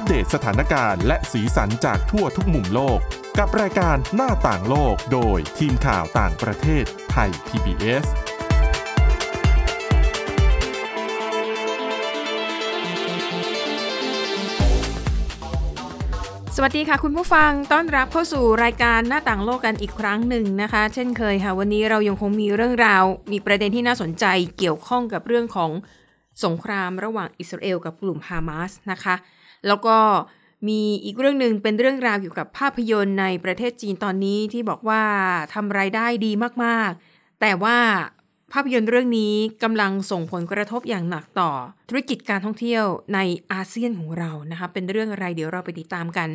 อัปเดตสถานการณ์และสีสันจากทั่วทุกมุมโลก กับรายการหน้าต่างโลกโดยทีมข่าวต่างประเทศไทย PBS สวัสดีค่ะคุณผู้ฟังต้อนรับเข้าสู่รายการหน้าต่างโลกกันอีกครั้งหนึ่งนะคะ เช่นเคยค่ะ วันนี้เรายังคงมีเรื่องราว มีประเด็นที่น่าสนใจเกี่ยวข้องกับเรื่องของสงครามระหว่างอิสราเอลกับกลุ่มฮามาสนะคะ แล้วก็มีอีกเรื่องหนึ่งเป็นเรื่องราวเกี่ยวกับภาพยนตร์ในประเทศจีนตอนนี้ที่บอกว่าทำรายได้ดีมากๆ แต่ว่าภาพยนตร์เรื่องนี้กำลังส่งผลกระทบอย่างหนักต่อ ธุรกิจการท่องเที่ยวในอาเซียนของเรานะคะเป็นเรื่องอะไรเดี๋ยวเราไปติดตามกัน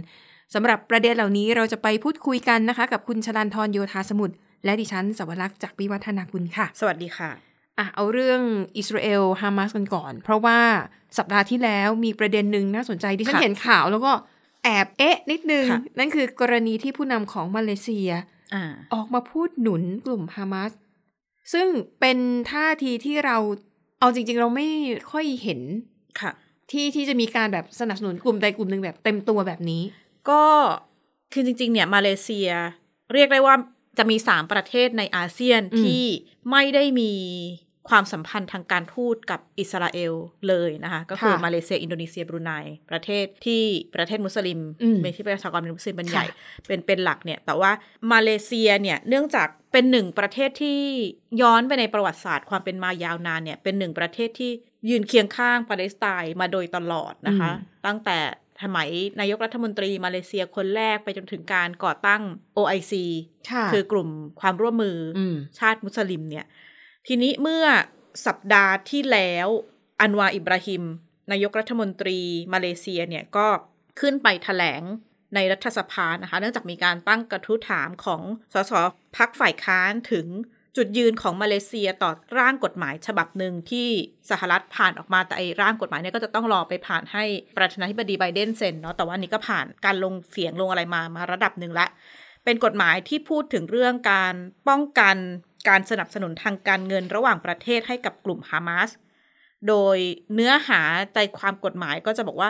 สำหรับประเด็นเหล่านี้เราจะไปพูดคุยกันนะคะ กับคุณชลันทรโยธาสมุทรและดิฉันสวรักษ์จากวิวัฒนาคุณค่ะ สวัสดีค่ะ อะเอาเรื่องอิสราเอลฮามาสกันก่อน เพราะว่าสัปดาห์ที่แล้วมีประเด็นหนึ่งน่าสนใจที่ฉันค่ะเห็นข่าวแล้วก็แอบเอ๊ะนิดนึงค่ะนั่นคือกรณีที่ผู้นำของมาเลเซียอ่าออกมาพูดหนุนกลุ่มฮามาสซึ่งเป็นท่าทีที่เราเอาจริง ๆ เราไม่ค่อยเห็นค่ะ ที่ที่จะมีการแบบสนับสนุนกลุ่มใดกลุ่มหนึ่งแบบเต็มตัวแบบนี้ ก็คือจริง ๆ เนี่ยมาเลเซีย เรียกได้ว่าจะมีสามประเทศในอาเซียนอืมที่ไม่ได้มี ความสัมพันธ์ทางการทูตกับอิสราเอลเลยนะคะ ก็คือมาเลเซีย อินโดนีเซีย บรูไนประเทศที่ประเทศมุสลิมอืมเป็นที่ประชากรเป็นมุสลิมเป็นใหญ่ค่ะเป็นเป็นหลักเนี่ย แต่ว่ามาเลเซียเนี่ยเนื่องจากเป็นหนึ่งประเทศที่ย้อนไปในประวัติศาสตร์ความเป็นมายาวนานเนี่ย เป็นหนึ่งประเทศที่ยืนเคียงข้างปาเลสไตน์มาโดยตลอดนะคะ ตั้งแต่สมัยนายกรัฐมนตรีมาเลเซียคนแรกไปจนถึงการก่อตั้ง OIC ค่ะคือกลุ่มความร่วมมืออมชาติมุสลิมเนี่ย ทีนี้เมื่อสัปดาห์ที่แล้วอันวาอิบราฮิม นายกรัฐมนตรีมาเลเซียเนี่ยก็ขึ้นไปถแถลงในรัฐสภานะคะ เนื่องจากมีการตั้งกระทู้ถามของสสพักฝ่ายค้านถึงจุดยืนของมาเลเซียต่อร่างกฎหมายฉบับหนึ่งที่สหรัฐผ่านออกมาแต่ไอ้ร่างกฎหมายเนี่ยก็จะต้องรอไปผ่านให้ประธานาธิบดีไบเดนเซ็นเนาะแต่ว่านนี้ก็ผ่านการลงเสียงลงอะไรมามาระดับหนึ่งละ เป็นกฎหมายที่พูดถึงเรื่องการป้องกันการสนับสนุนทางการเงินระหว่างประเทศให้กับกลุ่มฮามาส โดยเนื้อหาใจความกฎหมายก็จะบอกว่า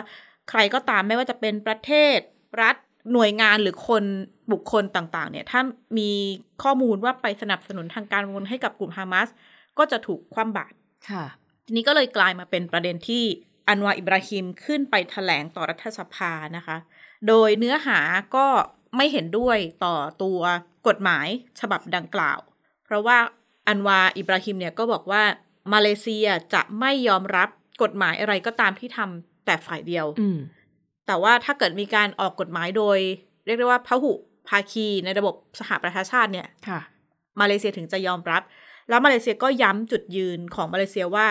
ใครก็ตามไม่ว่าจะเป็นประเทศ รัฐหน่วยงานหรือคนบุคคลต่างๆ เนี่ย ถ้ามีข้อมูลว่าไปสนับสนุนทางการเงินให้กับกลุ่มฮามาสก็จะถูกคว่ำบาตรค่ะ ทีนี้ก็เลยกลายมาเป็นประเด็นที่อันวาอิบราฮิมขึ้นไปถแถลงต่อรัฐสภานะคะ โดยเนื้อหาก็ ไม่เห็นด้วยต่อตัวกฎหมายฉบับดังกล่าว เพราะว่าอันวาอิบราฮิมเนี่ยก็บอกว่ามาเลเซียจะไม่ยอมรับกฎหมายอะไรก็ตามที่ทำแต่ฝ่ายเดียวอืมแต่ว่าถ้าเกิดมีการออกกฎหมายโดย เรียกได้ว่าพหุภาคีในระบบสหประชาชาติเนี่ยค่ะมาเลเซียถึงจะยอมรับ แล้วมาเลเซียก็ย้ำจุดยืนของมาเลเซียว่า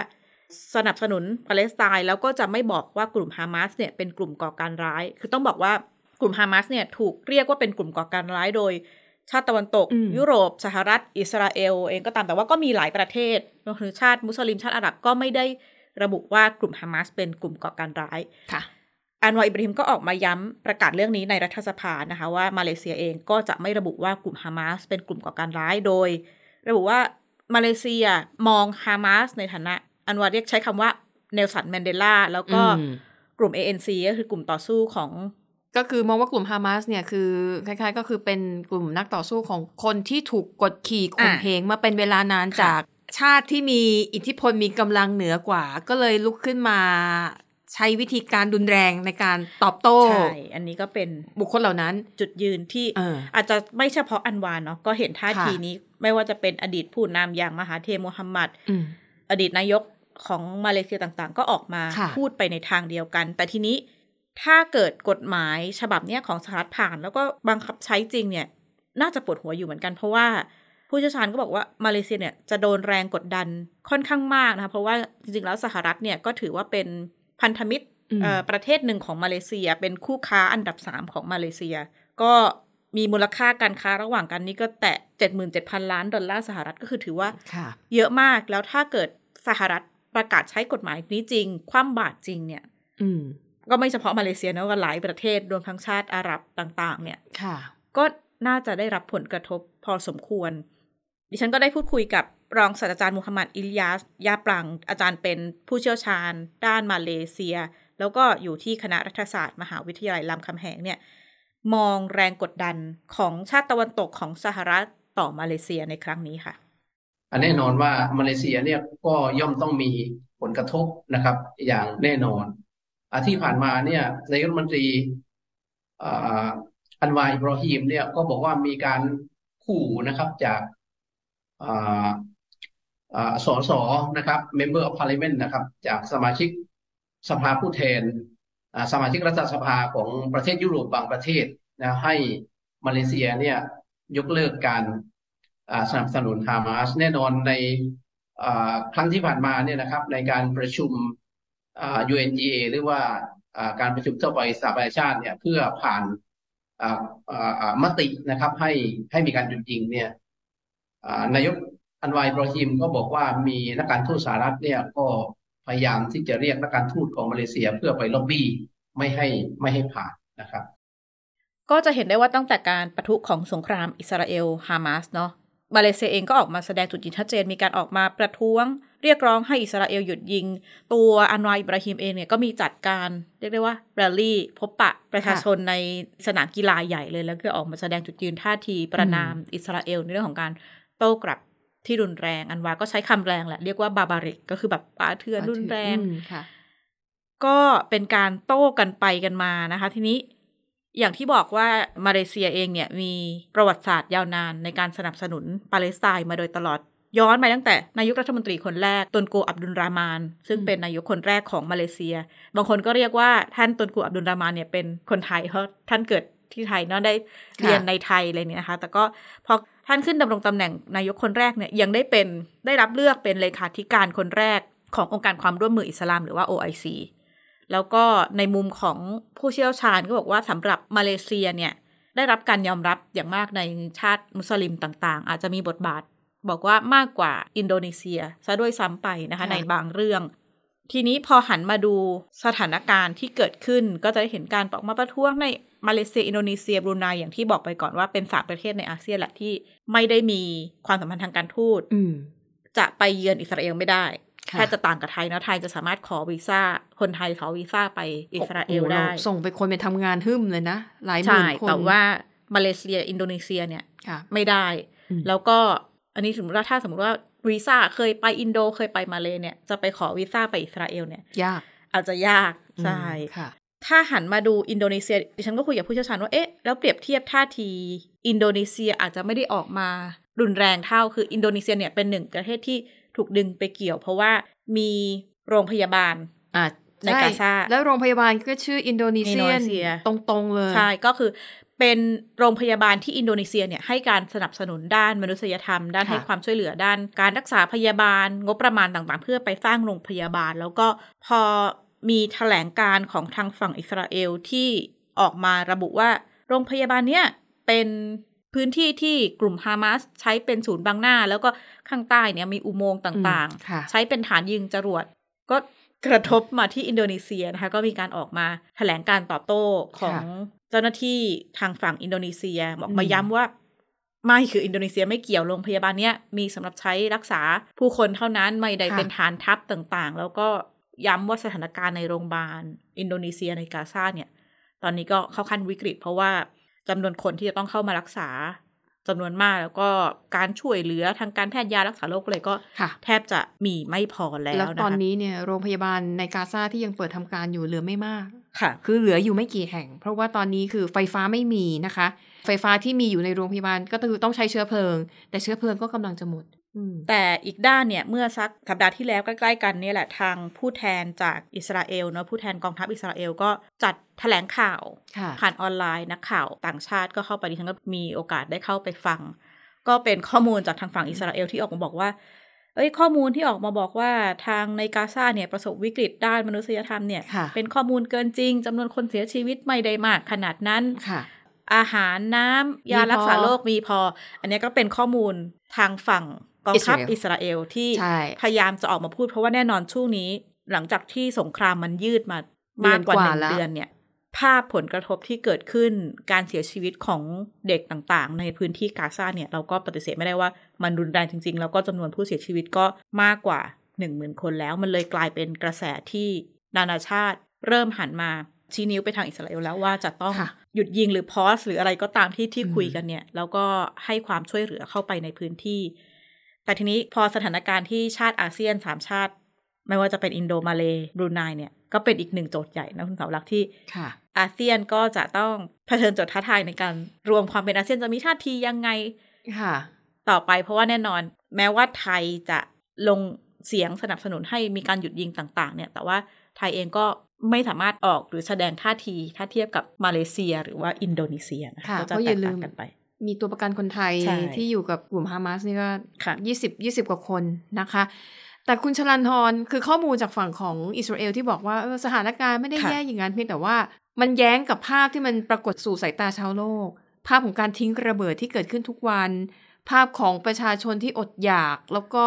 สนับสนุนปาเลสไตน์แล้วก็จะไม่บอกว่ากลุ่มฮามาสเนี่ยเป็นกลุ่มก่อการร้าย คือต้องบอกว่า กลุ่มฮามาสเนี่ยถูกเรียกว่าเป็นกลุ่มก่อการร้ายโดย ชาติตะวันตกอืมยุโรป สหรัฐ อิสราเอล เองก็ตามแต่ว่าก็มีหลายประเทศรวมถึงชาติมุสลิมชาติอาหรับก็ไม่ได้ระบุว่ากลุ่มฮามาสเป็นกลุ่มก่อการร้ายค่ะอันวาร์อิบราฮิมก็ออกมาย้ำประกาศเรื่องนี้ในรัฐสภานะคะว่ามาเลเซียเองก็จะไม่ระบุว่ากลุ่มฮามาสเป็นกลุ่มก่อการร้ายโดย ระบุว่ามาเลเซียมองฮามาสในฐานะ อันวาเรียกใช้คำว่าเนลสันแมนเดลาแล้วก็อืมกลุ่ม ANC ก็คือกลุ่มต่อสู้ของ ก็คือมองว่ากลุ่มฮามาสเนี่ยคือคล้ายๆ ก็คือเป็นกลุ่มนักต่อสู้ของคนที่ถูกกดขี่ข่มอะเหงมาเป็นเวลานานค่ะจากชาติที่มีอิทธิพลมีกำลังเหนือกว่า ก็เลยลุกขึ้นมาใช้วิธีการรุนแรงในการตอบโต้ใช่อันนี้ก็เป็นบุคคลเหล่านั้นจุดยืนที่เอออาจจะไม่เฉพาะอันวาเนาะก็เห็นท่าค่ะทีนี้ ไม่ว่าจะเป็นอดีตผู้นำอย่างมหาเทมูฮัมหมัดอืมอดีตนายกของมาเลเซียต่างๆ ก็ออกมาค่ะพูดไปในทางเดียวกัน แต่ทีนี้ ถ้าเกิดกฎหมายฉบับเนี้ยของสหรัฐผ่าน แล้วก็บังคับใช้จริงเนี่ยน่าจะปวดหัวอยู่เหมือนกัน เพราะว่าผู้เชี่ยวชาญก็บอกว่ามาเลเซียเนี่ยจะโดนแรงกดดันค่อนข้างมากนะคะเพราะว่าจริงๆแล้วสหรัฐเนี่ยก็ถือว่าเป็นพันธมิตรอืมเอ่อประเทศหนึ่งของมาเลเซีย เป็นคู่ค้าอันดับสามของมาเลเซีย ก็มีมูลค่าการค้าระหว่างกันนี่ก็แตะ 77,000 ล้านดอลลาร์สหรัฐก็คือถือว่าค่ะเยอะมากแล้วถ้าเกิดสหรัฐประกาศใช้กฎหมายนี้จริง คว่ำบาตรจริงเนี่ยอืม ก็ไม่เฉพาะมาเลเซียนะว่าหลายประเทศรวมทั้งชาติอาหรับต่าง ๆ เนี่ยค่ะก็น่าจะได้รับผลกระทบพอสมควร ดิฉันก็ได้พูดคุยกับรองศาสตราจารย์มูฮัมหมัดอิลยาสยาปรัง อาจารย์เป็นผู้เชี่ยวชาญ ด้านมาเลเซีย แล้วก็อยู่ที่คณะรัฐศาสตร์ มหาวิทยาลัยรามคำแหงเนี่ยมองแรงกดดันของชาติตะวันตกของสหรัฐต่อมาเลเซียในครั้งนี้ค่ะ อันแน่นอนว่ามาเลเซียเนี่ยก็ย่อมต้องมีผลกระทบนะครับ อย่างแน่นอนอา ที่ผ่านมาเนี่ยนายกรัฐมนตรีอันวาอิบรอฮีมเนี่ยก็บอกว่ามีการขู่นะครับจากสสนะครับ Member of Parliament นะครับ จากสมาชิกสภาผู้แทนสมาชิกรัฐสภาของประเทศยุโรปบางประเทศนะให้มาเลเซียเนี่ยยกเลิกการสนับสนุนฮามาสแน่นอนในครั้งที่ผ่านมาเนี่ยนะครับ ในการประชุม UNGA หรือว่าการประชุมทั่วไปสหประชาชาติเนี่ยเพื่อผ่านมตินะครับ ให้ให้มีการหยุดยิงเนี่ยนายกอันวายบรอฮิมก็บอกว่ามีนักการทูตสหรัฐเนี่ยก็พยายามที่จะเรียกนักการทูตของมาเลเซียเพื่อไปล็อบบี้ไม่ให้ไม่ให้ผ่านนะครับ ก็จะเห็นได้ว่าตั้งแต่การประทุของสงครามอิสราเอลฮามาสเนาะ มาเลเซียเองก็ออกมาแสดงจุดยืนชัดเจนมีการออกมาประท้วง เรียกร้องให้อิสราเอลหยุดยิง ตัวอันวายอิบราฮิมเองเนี่ยก็มีจัดการเรียกได้ว่าแรลลี่พบปะประชาชนในสนามกีฬาใหญ่เลยแล้วก็ออกมาแสดงจุดยืนท่าทีประณามอิสราเอลในเรื่องของการโต้กลับที่รุนแรง อันวาร์ก็ใช้คำแรงแหละเรียกว่า barbaric ก็คือแบบป่าเถื่อนรุนแรงก็เป็นการโต้กันไปกันมานะคะ ทีนี้ อย่างที่บอกว่ามาเลเซียเองเนี่ยมีประวัติศาสตร์ยาวนานในการสนับสนุนปาเลสไตน์มาโดยตลอดย้อนไปตั้งแต่นายกรัฐมนตรีคนแรกตนกูอับดุลราห์มาน ซึ่งเป็นนายกคนแรกของมาเลเซีย บางคนก็เรียกว่าท่านตนโกอับดุลรามานเนี่ยเป็นคนไทยเพราะท่านเกิดที่ไทยเนาะได้เรียนในไทยอะไรเนี่ยนะคะ แต่ก็พอท่านขึ้นดำรงตำแหน่งนายกคนแรกเนี่ยยังได้เป็นได้รับเลือกเป็นเลขาธิการคนแรกขององค์การความร่วมมืออิสลามหรือว่า OIC แล้วก็ในมุมของผู้เชี่ยวชาญก็บอกว่าสำหรับมาเลเซียเนี่ยได้รับการยอมรับอย่างมากในชาติมุสลิมต่างๆ อาจจะมีบทบาท บอกว่ามากกว่าอินโดนีเซียซะด้วยซ้ำไปนะคะในบางเรื่อง ทีนี้พอหันมาดูสถานการณ์ที่เกิดขึ้นก็จะเห็นการออกมาประท้วงในมาเลเซีย อินโดนีเซียบรูไนอย่างที่บอกไปก่อนว่าเป็นสามประเทศในอาเซียนแหละที่ไม่ได้มีความสัมพันธ์ทางการทูตจะไปเยือนอิสราเอลไม่ได้ ถ้าจะต่างกับไทยนะไทยจะสามารถขอวีซ่า คนไทยขอวีซ่าไปอิสราเอลได้ ส่งไปคนไปทำงานหึ่มเลยนะ หลายหมื่นคนแต่ว่ามาเลเซีย อินโดนีเซียเนี่ยไม่ได้ แล้วก็อันนี้สมมติว่าถ้าสมมติว่าวีซ่าเคยไปอินโดเคยไปมาเลเนี่ย จะไปขอวีซ่าไปอิสราเอลเนี่ย ยาก อาจจะยาก ใช่ค่ะ ถ้าหันมาดูอินโดนีเซียดิฉันก็คุยกับผู้เชี่ยวชาญว่าเอ๊ะแล้วเปรียบเทียบท่าทีอินโดนีเซียอาจจะไม่ได้ออกมารุนแรงเท่าคืออินโดนีเซียเนี่ยเป็นหนึ่งประเทศที่ ถูกดึงไปเกี่ยว เพราะว่ามีโรงพยาบาลในกาซาแล้วโรงพยาบาลก็ชื่ออินโดนีเซียตรงๆเลยใช่ก็คือเป็นโรงพยาบาลที่อินโดนีเซียเนี่ยให้การสนับสนุนด้านมนุษยธรรม ด้านให้ความช่วยเหลือด้านการรักษาพยาบาล งบประมาณต่างๆ เพื่อไปสร้างโรงพยาบาล แล้วก็พอมีแถลงการของทางฝั่งอิสราเอลที่ออกมาระบุว่า โรงพยาบาลเนี่ยเป็น พื้นที่ที่กลุ่มฮามาสใช้เป็นศูนย์บังหน้า แล้วก็ข้างใต้เนี่ยมีอุโมงค์ต่างๆ ใช้เป็นฐานยิงจรวด ก็กระทบมาที่อินโดนีเซียนะคะ ก็มีการออกมาแถลงการตอบโต้ของเจ้าหน้าที่ทางฝั่งอินโดนีเซียบอกมาย้ำว่าไม่คืออินโดนีเซียไม่เกี่ยวโรงพยาบาลเนี้ยมีสำหรับใช้รักษาผู้คนเท่านั้นไม่ได้เป็นฐานทัพต่างๆ แล้วก็ย้ำว่าสถานการณ์ในโรงพยาบาล อินโดนีเซียในกาซาเนี่ย ตอนนี้ก็เข้าขั้นวิกฤต เพราะว่า จำนวนคนที่จะต้องเข้ามารักษาจำนวนมากแล้วก็การช่วยเหลือทางการแพทย์ยารักษาโรคเลยก็ แทบจะมีไม่พอแล้วแล้วตอนนี้เนี่ยโรงพยาบาลในกาซาที่ยังเปิดทำการอยู่เหลือไม่มากค่ะ คือเหลืออยู่ไม่กี่แห่ง เพราะว่าตอนนี้คือไฟฟ้าไม่มีนะคะ ไฟฟ้าที่มีอยู่ในโรงพยาบาลก็คือต้องใช้เชื้อเพลิง แต่เชื้อเพลิงก็กำลังจะหมด แต่อีกด้านเนี่ย เมื่อสักสัปดาห์ที่แล้วใกล้ๆกันนี่แหละทางผู้แทนจากอิสราเอลเนาะผู้แทนกองทัพอิสราเอลก็จัดแถลงข่าวผ่านออนไลน์นักข่าวต่างชาติก็เข้าไปดิฉันก็มีโอกาสได้เข้าไปฟัง ก็เป็นข้อมูลจากทางฝั่งอิสราเอลที่ออกมาบอกว่า เอ้ยข้อมูลที่ออกมาบอกว่าทางในกาซาเนี่ยประสบวิกฤตด้านมนุษยธรรมเนี่ย เป็นข้อมูลเกินจริงจำนวนคนเสียชีวิตไม่ได้มากขนาดนั้นอาหารน้ำยารักษาโรคมีพอ อันนี้ก็เป็นข้อมูลทางฝั่ง กองทัพอิสราเอลที่พยายามจะออกมาพูดเพราะว่าแน่นอนช่วงนี้ หลังจากที่สงครามมันยืดมามากกว่าหนึ่งเดือนเนี่ย ภาพผลกระทบที่เกิดขึ้นการเสียชีวิตของเด็กต่างๆ ในพื้นที่กาซาเนี่ย เราก็ปฏิเสธไม่ได้ว่ามันรุนแรงจริง ๆ แล้วก็จำนวนผู้เสียชีวิตก็มากกว่าหนึ่งหมื่นคนแล้ว มันเลยกลายเป็นกระแสที่นานาชาติเริ่มหันมาชี้นิ้วไปทางอิสราเอลแล้วว่าจะต้องค่ะหยุดยิงหรือพอสหรืออะไรก็ตามที่ที่อืมคุยกันเนี่ย แล้วก็ให้ความช่วยเหลือเข้าไปในพื้นที่ แต่ทีนี้พอสถานการณ์ที่ชาติอาเซียนสามชาติ ไม่ว่าจะเป็นอินโดมาเลบรูไนเนี่ย ก็เป็นอีกหนึ่งโจทย์ใหญ่นะคุณสาวรักษ์ที่ค่ะอาเซียนก็จะต้องเผชิญโจทย์ท้าทายในการรวมความเป็นอาเซียนจะมีท่าทียังไงค่ะ ต่อไปเพราะว่าแน่นอน แม้ว่าไทยจะลงเสียงสนับสนุนให้มีการหยุดยิงต่าง ๆ เนี่ย แต่ว่าไทยเองก็ไม่สามารถออกหรือแสดงท่าทีถ้าเทียบกับมาเลเซียหรือว่าอินโดนีเซียนะค่ะก็จะเพราะอแตย่ากลืต่างมกันไป มีตัวประกันคนไทยใช่ที่อยู่กับกลุ่มฮามาสนี่ก็ค่ะยี่สิบยี่สิบกว่าคนนะคะ แต่คุณชลันทรคือข้อมูลจากฝั่งของอิสราเอลที่บอกว่าเออสถานการณ์ไม่ได้ค่ะแย่อย่างนั้นเพียงแต่ว่ามันแย้งกับภาพที่มันปรากฏสู่สายตาชาวโลก ภาพของการทิ้งระเบิดที่เกิดขึ้นทุกวัน ภาพของประชาชนที่อดอยากแล้วก็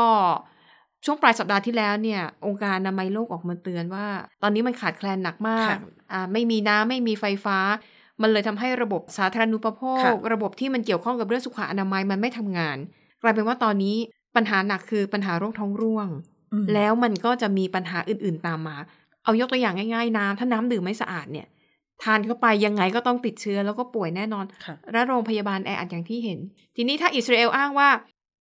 ช่วงปลายสัปดาห์ที่แล้วเนี่ย องค์การอนามัยโลกออกมาเตือนว่า ตอนนี้มันขาดแคลนหนักมากค่ะอ่าไม่มีน้ำไม่มีไฟฟ้า มันเลยทำให้ระบบสาธารณูปโภคค่ะระบบที่มันเกี่ยวข้องกับเรื่องสุขอนามัยมันไม่ทำงาน กลายเป็นว่าตอนนี้ปัญหาหนักคือปัญหาโรคท้องร่วงอืมแล้วมันก็จะมีปัญหาอื่นๆตามมา เอายกตัวอย่างง่าย ๆ น้ำถ้าน้ำดื่มไม่สะอาดเนี่ยทานเข้าไปยังไงก็ต้องติดเชื้อแล้วก็ป่วยแน่นอนค่ะและโรงพยาบาลแออัดอย่างที่เห็น ทีนี้ถ้าอิสราเอลอ้างว่า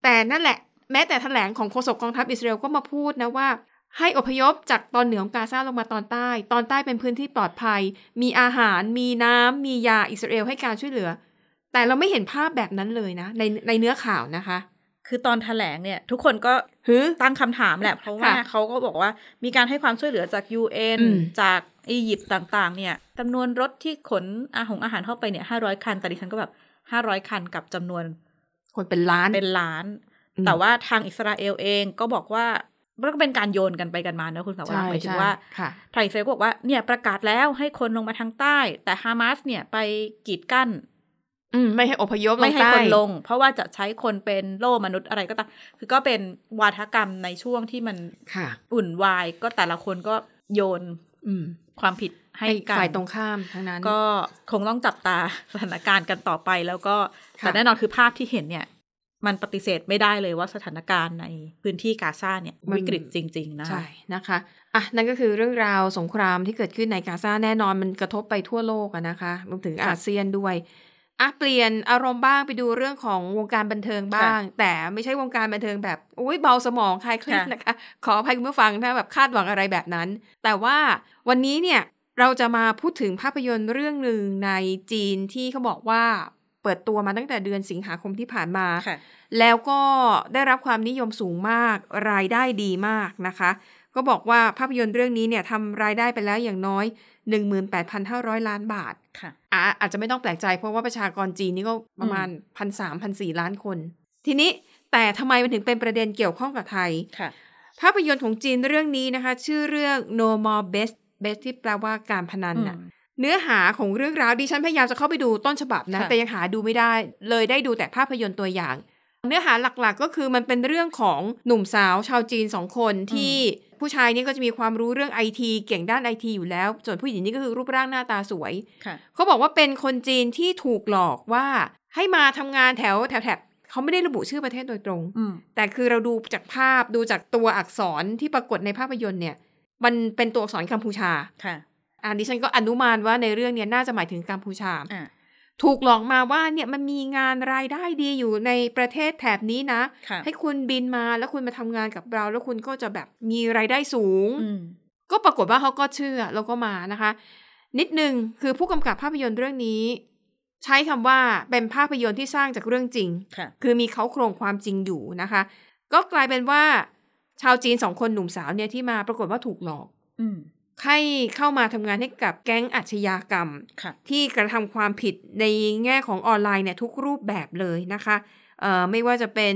แต่นั่นแหละ แม้แต่แถลงของโฆษกกองทัพอิสราเอลก็มาพูดนะว่า ให้อพยพจากตอนเหนือของกาซาลงมาตอนใต้ ตอนใต้เป็นพื้นที่ปลอดภัย มีอาหาร มีน้ำมียาอิสราเอลให้การช่วยเหลือ แต่เราไม่เห็นภาพแบบนั้นเลยนะ ในในเนื้อข่าวนะคะ คือตอนแถลงเนี่ย ทุกคนก็หือตั้งคำถามแหละ เพราะว่าค่ะเขาก็บอกว่ามีการให้ความช่วยเหลือจาก UN อืมจากอียิปต์ต่างๆ เนี่ยจำนวนรถที่ขนอาหงอาหารเข้าไปเนี่ยห้าร้อยคัน แต่ดิฉันก็แบบห้าร้อยคันกับจำนวน คนเป็นล้านเป็นล้านอืมแต่ว่าทางอิสราเอลเองก็บอกว่า มันก็เป็นการโยนกันไปกันมานะคุณสาวรักษ์หมายถึงว่าค่ะไทยอิสราเอลก็บอกว่าเนี่ยประกาศแล้วให้คนลงมาทางใต้ แต่ฮามาสเนี่ยไปกีดกั้น อืมไม่ให้อพยพลงไม่ให้ใต้คนลง เพราะว่าจะใช้คนเป็นโล่มนุษย์อะไรก็ตามคือก็เป็นวาทกรรมในช่วงที่มันค่ะอุ่นวายก็แต่ละคนก็โยน อืม ความผิดให้ให้กันฝ่ายตรงข้ามทั้งนั้น ก็คงต้องจับตาสถานการณ์กันต่อไป แล้วก็ค่ะแต่แน่นอนคือภาพที่เห็นเนี่ย มันปฏิเสธไม่ได้เลยว่าสถานการณ์ในพื้นที่กาซาเนี่ยวิกฤตจริง ๆ นะคะใช่นะคะอะนั่นก็คือเรื่องราวสงครามที่เกิดขึ้นในกาซาแน่นอนมันกระทบไปทั่วโลกอะนะคะรวมถึงค่ะอาเซียนด้วยอะเปลี่ยนอารมณ์บ้างไปดูเรื่องของวงการบันเทิงบ้าง แต่ไม่ใช่วงการบันเทิงแบบอุ้ยเบาสมองคลายเครียดค่ะนะคะ ขออภัยคุณผู้ฟังถ้าแบบคาดหวังอะไรแบบนั้น แต่ว่าวันนี้เนี่ยเราจะมาพูดถึงภาพยนตร์เรื่องหนึ่งในจีนที่เขาบอกว่า เปิดตัวมาตั้งแต่เดือนสิงหาคมที่ผ่านมาค่ะแล้วก็ได้รับความนิยมสูงมาก รายได้ดีมากนะคะ ก็บอกว่าภาพยนตร์เรื่องนี้เนี่ยทำรายได้ไปแล้วอย่างน้อย 18,500 ล้านบาทค่ะอะอาจจะไม่ต้องแปลกใจเพราะว่าประชากรจีนนี่ก็ประมาณ1,300 1,400ล้านคน ทีนี้แต่ทำไมมันถึงเป็นประเด็นเกี่ยวข้องกับไทยค่ะ ภาพยนตร์ของจีนเรื่องนี้นะคะ ชื่อเรื่อง No More Best Best ที่แปลว่าการพนันน่ะอืม เนื้อหาของเรื่องราวดิฉันพยายามจะเข้าไปดูต้นฉบับนะค่ะแต่ยังหาดูไม่ได้ เลยได้ดูแต่ภาพยนตร์ตัวอย่าง เนื้อหาหลักๆ ก็คือมันเป็นเรื่องของหนุ่มสาวชาวจีนสองคนที่ผู้ชายนี่ก็จะมีความรู้เรื่องไอทีเก่งด้านไอทีอยู่แล้ว ส่วนผู้หญิงนี่ก็คือรูปร่างหน้าตาสวยค่ะเขาบอกว่าเป็นคนจีนที่ถูกหลอกว่าให้มาทำงานแถวแถวแถบเขาไม่ได้ระบุชื่อประเทศโดยตรงอืมแต่คือเราดูจากภาพดูจากตัวอักษรที่ปรากฏในภาพยนตร์เนี่ย มันเป็นตัวอักษรกัมพูชาค่ะ อันนี้ฉันก็อนุมานว่าในเรื่องเนี้น่าจะหมายถึงกัมพูชาอ่าถูกหลอกมาว่าเนี่ยมันมีงานรายได้ดีอยู่ในประเทศแถบนี้นะค่ะให้คุณบินมาแล้วคุณมาทำงานกับเรา แล้วคุณก็จะแบบมีรายได้สูงอืมก็ปรากฏว่าเขาก็เชื่อแล้วก็มานะคะ นิดนึงคือผู้กำกับภาพยนตร์เรื่องนี้ ใช้คำว่าเป็นภาพยนตร์ที่สร้างจากเรื่องจริงค่ะคือมีเขาโครงความจริงอยู่นะคะ ก็กลายเป็นว่า ชาวจีนสองคนหนุ่มสาวเนี่ยที่มาปรากฏว่าถูกหลอกอืม ให้เข้ามาทำงานให้กับแก๊งอาชญากรรมค่ะที่กระทำความผิดในแง่ของออนไลน์เนี่ยทุกรูปแบบเลยนะคะเอ่อไม่ว่าจะเป็น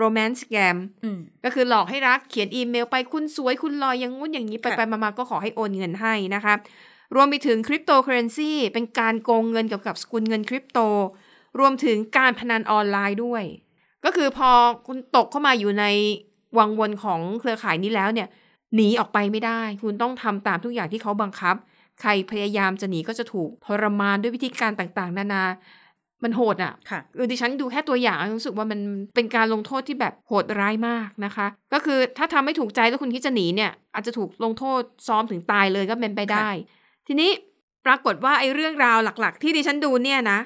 romance scam อืมก็คือหลอกให้รักเขียนอีเมลไปคุณสวยคุณหล่ออย่างงู้นอย่างนี้ไปค่ะไปมาๆก็ขอให้โอนเงินให้นะคะรวมไปถึงคริปโตเคอเรนซีเป็นการโกงเงินเกี่ยวกับสกุลเงินคริปโต รวมถึงการพนันออนไลน์ด้วย ก็คือพอคุณตกเข้ามาอยู่ในวังวนของเครือข่ายนี้แล้วเนี่ย หนีออกไปไม่ได้ คุณต้องทำตามทุกอย่างที่เขาบังคับ ใครพยายามจะหนีก็จะถูกทรมานด้วยวิธีการต่างๆ นานา มันโหดอะค่ะเออดิฉันดูแค่ตัวอย่างรู้สึกว่ามันเป็นการลงโทษที่แบบโหดร้ายมากนะคะ ก็คือถ้าทำไม่ถูกใจแล้วคุณคิดจะหนีเนี่ยอาจจะถูกลงโทษซ้อมถึงตายเลยก็เป็นไปได้ ทีนี้ปรากฏว่าไอ้เรื่องราวหลักๆ ที่ดิฉันดูเนี่ยนะ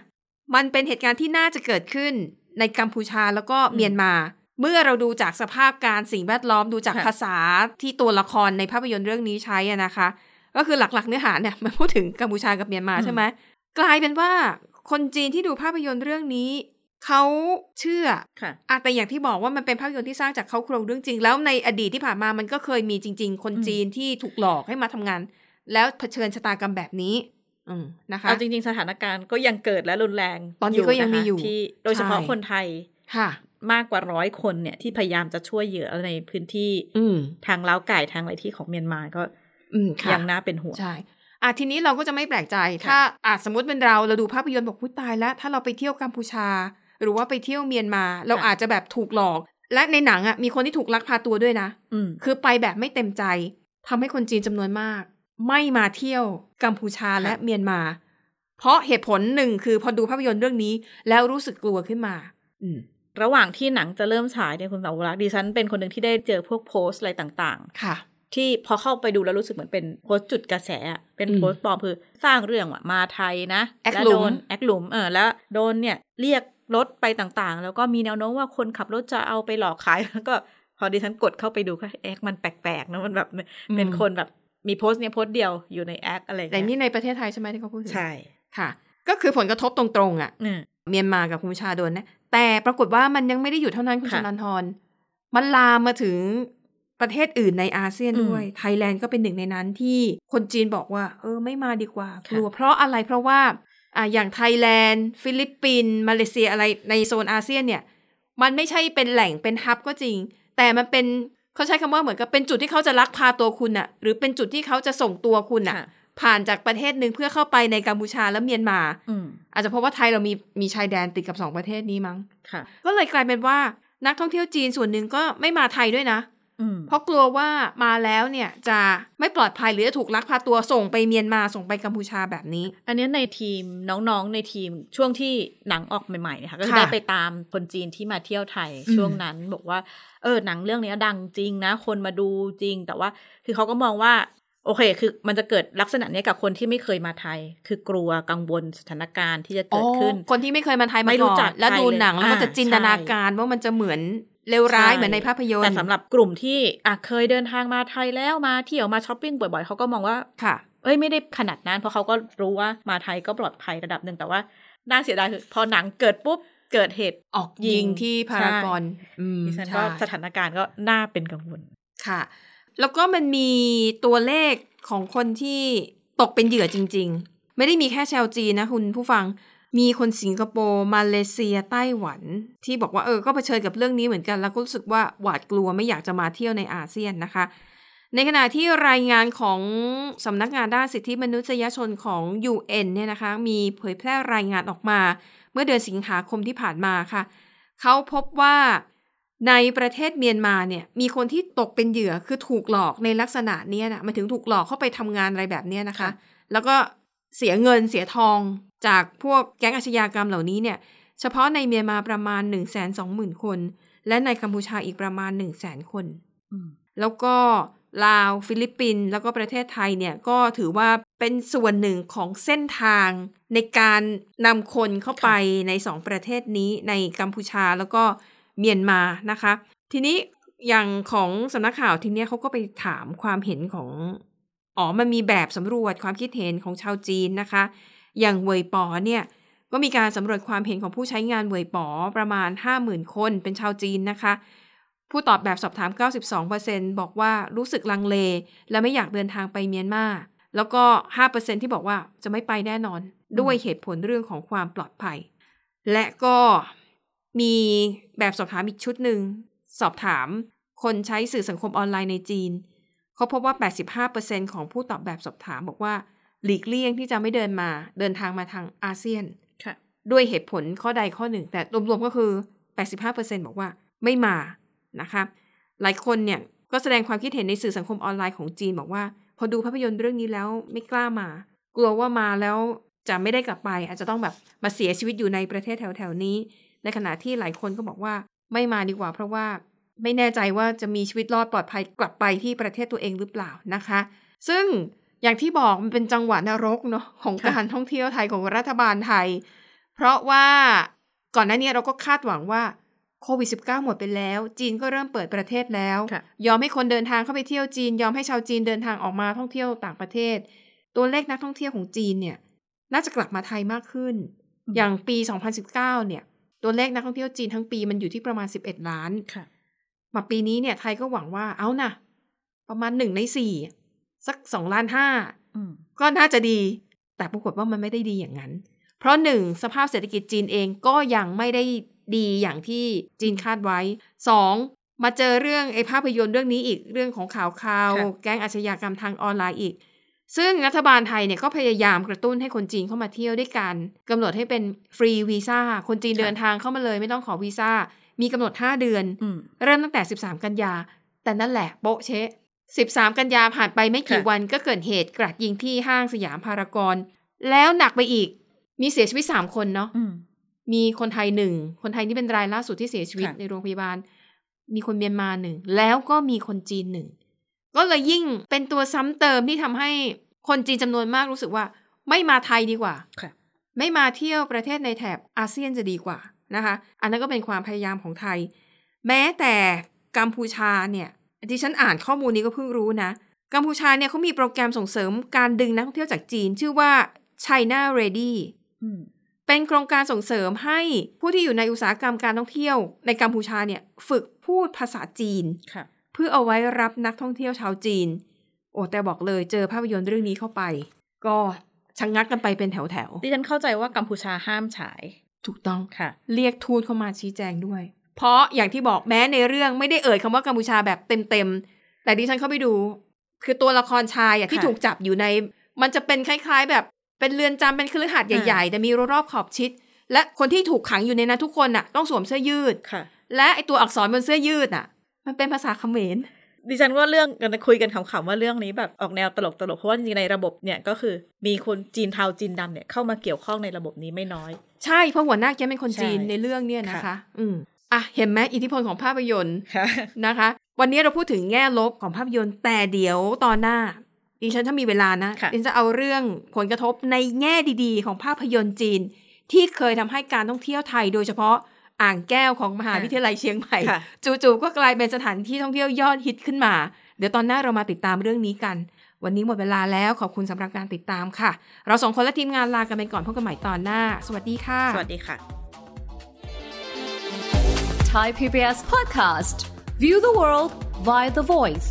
มันเป็นเหตุการณ์ที่น่าจะเกิดขึ้นในกัมพูชาแล้วก็เมียนมา เมื่อเราดูจากสภาพการสิ่งแวดล้อมดูจากค่ะภาษาที่ตัวละครในภาพยนตร์เรื่องนี้ใช้อะนะคะ ก็คือหลักๆเนื้อหาเนี่ยมันพูดถึงกัมพูชากับเมียนมาใช่ไหมกลายเป็นว่าคนจีนที่ดูภาพยนตร์เรื่องนี้เขาเชื่อค่ะอะแต่อย่างที่บอกว่ามันเป็นภาพยนตร์ที่สร้างจากเขาโครงเรื่องจริง แล้วในอดีตที่ผ่านมามันก็เคยมีจริง ๆ คนอืมจีนที่ถูกหลอกให้มาทำงาน แล้วเผชิญชะตากรรมแบบนี้อืมนะคะเอาจริง ๆ สถานการณ์ก็ยังเกิดและรุนแรง ตอนนี้ก็ยังมีะคะอยู่ที่โดยเฉพาะใช่คนไทยค่ะ มากกว่าร้อยคนเนี่ย ที่พยายามจะช่วยเหยื่อในพื้นที่ อืมทางล้าวไก่ทางอะไรที่ของเมียนมาก็อืมค่ะยังน่าเป็นห่วงใช่อะทีนี้เราก็จะไม่แปลกใจค่ะถ้าอะสมมติเป็นเราเราดูภาพยนตร์บอกพุ้ตายแล้ว ถ้าเราไปเที่ยวกัมพูชา หรือว่าไปเที่ยวเมียนมา เราอาจจะแบบถูกหลอก และในหนังอะมีคนที่ถูกลักพาตัวด้วยนะอืมคือไปแบบไม่เต็มใจทำให้คนจีนจำนวนมาก ไม่มาเที่ยวกัมพูชาและเมียนมา เพราะเหตุผลหนึ่งคือพอดูภาพยนตร์เรื่องนี้ แล้วรู้สึกกลัวขึ้นมาอืม ระหว่างที่หนังจะเริ่มฉายเนี่ยคุณสาวรักษ์ดิฉันเป็นคนหนึ่งที่ได้เจอพวกโพสต์อะไรต่างค่ะๆที่พอเข้าไปดูแล้วรู้สึกเหมือนเป็นโพสต์จุดกระแสอะเป็นอืมโพสต์ปลอมคือสร้างเรื่องว่ามาไทยนะแอคแล้วหลุโดมนแอคหลุมเออแล้วโดนเนี่ยเรียกรถไปต่างๆ แล้วก็มีแนวโน้มว่าคนขับรถจะเอาไปหลอกขายแล้วก็พอดิฉันกดเข้าไปดูก็แอคมันแปลกๆนะมันแบบเป็นคนแบบมีโพสต์เนี่ยโพสต์เดียวอยู่ในแอคอะไรอย่างแต่เงี้ยนี่ในประเทศไทยใช่ไหมที่เขาพูดถึงใช่ค่ะ ก็คือผลกระทบตรงๆอะอืม เมียนมากับกัมพูชาโดนนะแต่ปรากฏว่ามันยังไม่ได้อยู่เท่านั้นคุณชค่ะนันทรมันลามมาถึงประเทศอื่นในอาเซียนอืมด้วย ไทยแลนด์ก็เป็นหนึ่งในนั้นที่คนจีนบอกว่า เออไม่มาดีกว่าค่ะกลัวเพราะอะไรเพราะว่าอ่าอย่างไทยแลนด์ ฟิลิปปินส์มาเลเซียอะไรในโซนอาเซียนเนี่ย มันไม่ใช่เป็นแหล่งเป็นฮับก็จริง แต่มันเป็นเขาใช้คำว่าเหมือนกับเป็นจุดที่เขาจะลักพาตัวคุณอะหรือเป็นจุดที่เขาจะส่งตัวคุณอะค่ะ ผ่านจากประเทศหนึ่งเพื่อเข้าไปในกัมพูชาและเมียนมาอืมอาจจะเพราะว่าไทยเรามีมีชายแดนติดกับสองประเทศนี้มั้งค่ะก็เลยกลายเป็นว่านักท่องเที่ยวจีนส่วนหนึ่งก็ไม่มาไทยด้วยนะอืมเพราะกลัวว่ามาแล้วเนี่ยจะไม่ปลอดภัยหรือจะถูกลักพาตัวส่งไปเมียนมาส่งไปกัมพูชาแบบนี้ อันเนี้ยในทีมน้องๆในทีมช่วงที่หนังออกใหม่ๆเนี่ยค่ะก็คือค่ะได้ไปตามคนจีนที่มาเที่ยวไทยอืมช่วงนั้นบอกว่าเออหนังเรื่องเนี้ยดังจริงนะ คนมาดูจริง แต่ว่าคือเขาก็มองว่า โอเค คือมันจะเกิดลักษณะเนี้ยกับคนที่ไม่เคยมาไทย คือกลัวกังวลสถานการณ์ที่จะเกิดขึ้นอ๋อคนที่ไม่เคยมาไทยมาไม่รู้ก่อจันกแล้วไทยดูหนังเลยแล้วมันจะอ่าจินตนาใช่การว่ามันจะเหมือนเลวร้ายใช่เหมือนในภาพยนตแต่ร์สำหรับกลุ่มที่อะเคยเดินทางมาไทยแล้วมาเที่ยวมาช้อปปิ้งบ่อยๆเขาก็มองว่าค่ะ เอ้ยไม่ได้ขนาดนั้นเพราะเขาก็รู้ว่ามาไทยก็ปลอดภัยระดับหนึ่งแต่ว่าน่าเสียดายคือพอหนังเกิดปุ๊บเกิดเหตุออกยิงที่พารากอนใช่อืมดิฉันใช่ว่าสถานการณ์ก็น่าเป็นกังวลค่ะ แล้วก็มันมีตัวเลขของคนที่ตกเป็นเหยื่อจริง ๆ ไม่ได้มีแค่ชาวจีนนะคุณผู้ฟังมีคนสิงคโปร์มาเลเซียไต้หวัน ที่บอกว่าเออก็เผชิญกับเรื่องนี้เหมือนกัน แล้วก็รู้สึกว่าหวาดกลัวไม่อยากจะมาเที่ยวในอาเซียนนะคะ ในขณะที่รายงานของสำนักงานด้านสิทธิมนุษยชนของ UN เนี่ยนะคะ มีเผยแพร่รายงานออกมา เมื่อเดือนสิงหาคมที่ผ่านมาค่ะ เขาพบว่า ในประเทศเมียนมาเนี่ยมีคนที่ตกเป็นเหยื่อคือถูกหลอกในลักษณะเนี้ยนะหมายถึงถูกหลอกเข้าไปทำงานอะไรแบบเนี้ยนะคะค่ะแล้วก็เสียเงินเสียทองจากพวกแก๊งอาชญากรรมเหล่านี้เนี่ยเฉพาะในเมียนมาประมาณ 1 2 0 0 0 0 คน และในกัมพูชาอีกประมาณ 1 0 0 0 0 0 คน แล้วก็ลาว ฟิลิปปินส์แล้วก็ประเทศไทยเนี่ยก็ถือว่าเป็นส่วนหนึ่งของเส้นทางในการนำคนเข้าไปในสองประเทศนี้ในกัมพูชาแล้วก็ เมียนมานะคะ ทีนี้อย่างของสำนักข่าวทีเนี้ยเขาก็ไปถามความเห็นของอ๋อมันมีแบบสำรวจความคิดเห็นของชาวจีนนะคะ อย่างเวยป๋อเนี่ยก็มีการสำรวจความเห็นของผู้ใช้งานเวยปอประมาณ 50,000 คนเป็นชาวจีนนะคะ ผู้ตอบแบบสอบถาม 92%บอกว่ารู้สึกลังเล และไม่อยากเดินทางไปเมียนมาแล้วก็ 5%ที่บอกว่าจะไม่ไปแน่นอน ด้วยเหตุผลเรื่องของความปลอดภัย และก็ มีแบบสอบถามอีกชุดหนึ่ง สอบถามคนใช้สื่อสังคมออนไลน์ในจีน เขาพบว่า 85%ของผู้ตอบแบบสอบถามบอกว่า หลีกเลี่ยงที่จะไม่เดินมาเดินทางมาทางอาเซียนค่ะด้วยเหตุผลข้อใดข้อหนึ่ง แต่รวมๆก็คือ 85%บอกว่าไม่มานะคะหลายคนเนี่ยก็แสดงความคิดเห็นในสื่อสังคมออนไลน์ของจีนบอกว่า พอดูภาพยนตร์เรื่องนี้แล้วไม่กล้ามา กลัวว่ามาแล้วจะไม่ได้กลับไป อาจจะต้องแบบมาเสียชีวิตอยู่ในประเทศแถวๆนี้ ในขณะที่หลายคนก็บอกว่าไม่มาดีกว่า เพราะว่าไม่แน่ใจว่าจะมีชีวิตรอดปลอดภัยกลับไปที่ประเทศตัวเองหรือเปล่านะคะ ซึ่งอย่างที่บอกมันเป็นจังหวะนรกเนาะของการท่องเที่ยวไทยของรัฐบาลไทย เพราะว่าก่อนหน้านี้เราก็คาดหวังว่าโควิด -19 หมดไปแล้ว จีนก็เริ่มเปิดประเทศแล้ว ยอมให้คนเดินทางเข้าไปเที่ยวจีน ยอมให้ชาวจีนเดินทางออกมาท่องเที่ยวต่างประเทศ ตัวเลขนักท่องเที่ยวของจีนเนี่ย น่าจะกลับมาไทยมากขึ้น อย่างปี 2019 เนี่ย ตัวเลขนักท่องเที่ยวจีนทั้งปีมันอยู่ที่ประมาณ 11 ล้านค่ะมาปีนี้เนี่ยไทยก็หวังว่าเอานะประมาณหนึ่งในสี่สักสองล้านห้าอืมก็น่าจะดี แต่ปรากฏว่ามันไม่ได้ดีอย่างนั้น เพราะหนึ่งสภาพเศรษฐกิจจีนเองก็ยังไม่ได้ดีอย่างที่จีนคาดไว้สองมาเจอเรื่องไอ้ภาพยนตร์เรื่องนี้อีกเรื่องของข่าวข่าวค่ะแก๊งอาชญากรรมทางออนไลน์อีก ซึ่งรัฐบาลไทยเนี่ยก็พยายามกระตุ้นให้คนจีนเข้ามาเที่ยวด้วยกันกำหนดให้เป็นฟรีวีซ่าคนจีนเดินทางเข้ามาเลยไม่ต้องขอวีซ่ามีกำหนด 5 เดือนอืมเริ่มตั้งแต่ 13 กันยา แต่นั่นแหละโป๊ะเชะ13 กันยาผ่านไปไม่กี่ค่ะวันก็เกิดเหตุกราดยิงที่ห้างสยามพารากอนแล้วหนักไปอีก มีเสียชีวิต 3 คนเนาะอืมมีคนไทยหนึ่งคนไทยนี่เป็นรายล่าสุดที่เสียชีวิตค่ะในโรงพยาบาล มีคนเมียนมาหนึ่งแล้วก็มีคนจีนหนึ่ง ก็เลยยิ่งเป็นตัวซ้ำเติมที่ทำให้คนจีนจำนวนมากรู้สึกว่า ไม่มาไทยดีกว่าค่ะไม่มาเที่ยวประเทศในแถบอาเซียนจะดีกว่านะคะ อันนั้นก็เป็นความพยายามของไทย แม้แต่กัมพูชาเนี่ยที่ฉันอ่านข้อมูลนี้ก็เพิ่งรู้นะ กัมพูชาเนี่ยเขามีโปรแกรมส่งเสริมการดึงนักท่องเที่ยวจากจีน ชื่อว่า China Ready อืมเป็นโครงการส่งเสริมให้ผู้ที่อยู่ในอุตสาหกรรมการท่องเที่ยวในกัมพูชาเนี่ยฝึกพูดภาษาจีนค่ะเพื่อเอาไว้รับนักท่องเที่ยวชาวจีน โอ้แต่บอกเลยเจอภาพยนตร์เรื่องนี้เข้าไป ก็ชะงงักกันไปเป็นแถวดิฉันเข้าใจว่ากัมพูชาห้ามฉายๆถูกต้องค่ะ เรียกทูตเข้ามาชี้แจงด้วย เพราะอย่างที่บอกแม้ในเรื่องไม่ได้เอ่ยคำว่ากัมพูชาแบบเต็มๆแต่ดิฉันเข้าไปดู คือตัวละครชายอะที่ค่ะถูกจับอยู่ใน มันจะเป็นคล้ายๆ แบบเป็นเรือนจำเป็นคฤหาสน์ใหญ่ๆ แต่มีรั้วรอบขอบชิด และคนที่ถูกขังอยู่ในนั้นทุกคนอะต้องสวมเสื้อยืดค่ะและไอตัวอักษรบนเสื้อยืดอะ มันเป็นภาษาเขมรดิฉันว่าเรื่องกันคุยกันขำๆว่าเรื่องนี้แบบออกแนวตลกๆเพราะว่าจริงๆในระบบเนี่ยก็คือมีคนจีนเทาจีนดำเนี่ยเข้ามาเกี่ยวข้องในระบบนี้ไม่น้อย ใช่เพราะหัวหน้าแกเป็นคนจีนใช่ในเรื่องเนี่ยนะคะค่ะอืมอะเห็นไหมอิทธิพลของภาพยนตร์ค่ะนะคะ วันนี้เราพูดถึงแง่ลบของภาพยนตร์แต่เดี๋ยวตอนหน้าดิฉันถ้ามีเวลานะค่ะดิฉันจะเอาเรื่องผลกระทบในแง่ดีๆ ของภาพยนตร์จีน ที่เคยทำให้การท่องเที่ยวไทยโดยเฉพาะ อ่างแก้วของมหาวิทยาลัยเชียงใหม่ค่ะจู่ๆก็กลายเป็นสถานที่ท่องเที่ยวยอดฮิตขึ้นมา เดี๋ยวตอนหน้าเรามาติดตามเรื่องนี้กัน วันนี้หมดเวลาแล้วขอบคุณสำหรับการติดตามค่ะ เราสองคนและทีมงานลากันไปก่อนพบกันใหม่ตอนหน้า สวัสดีค่ะ สวัสดีค่ะ Thai PBS podcast. View the world via the voice.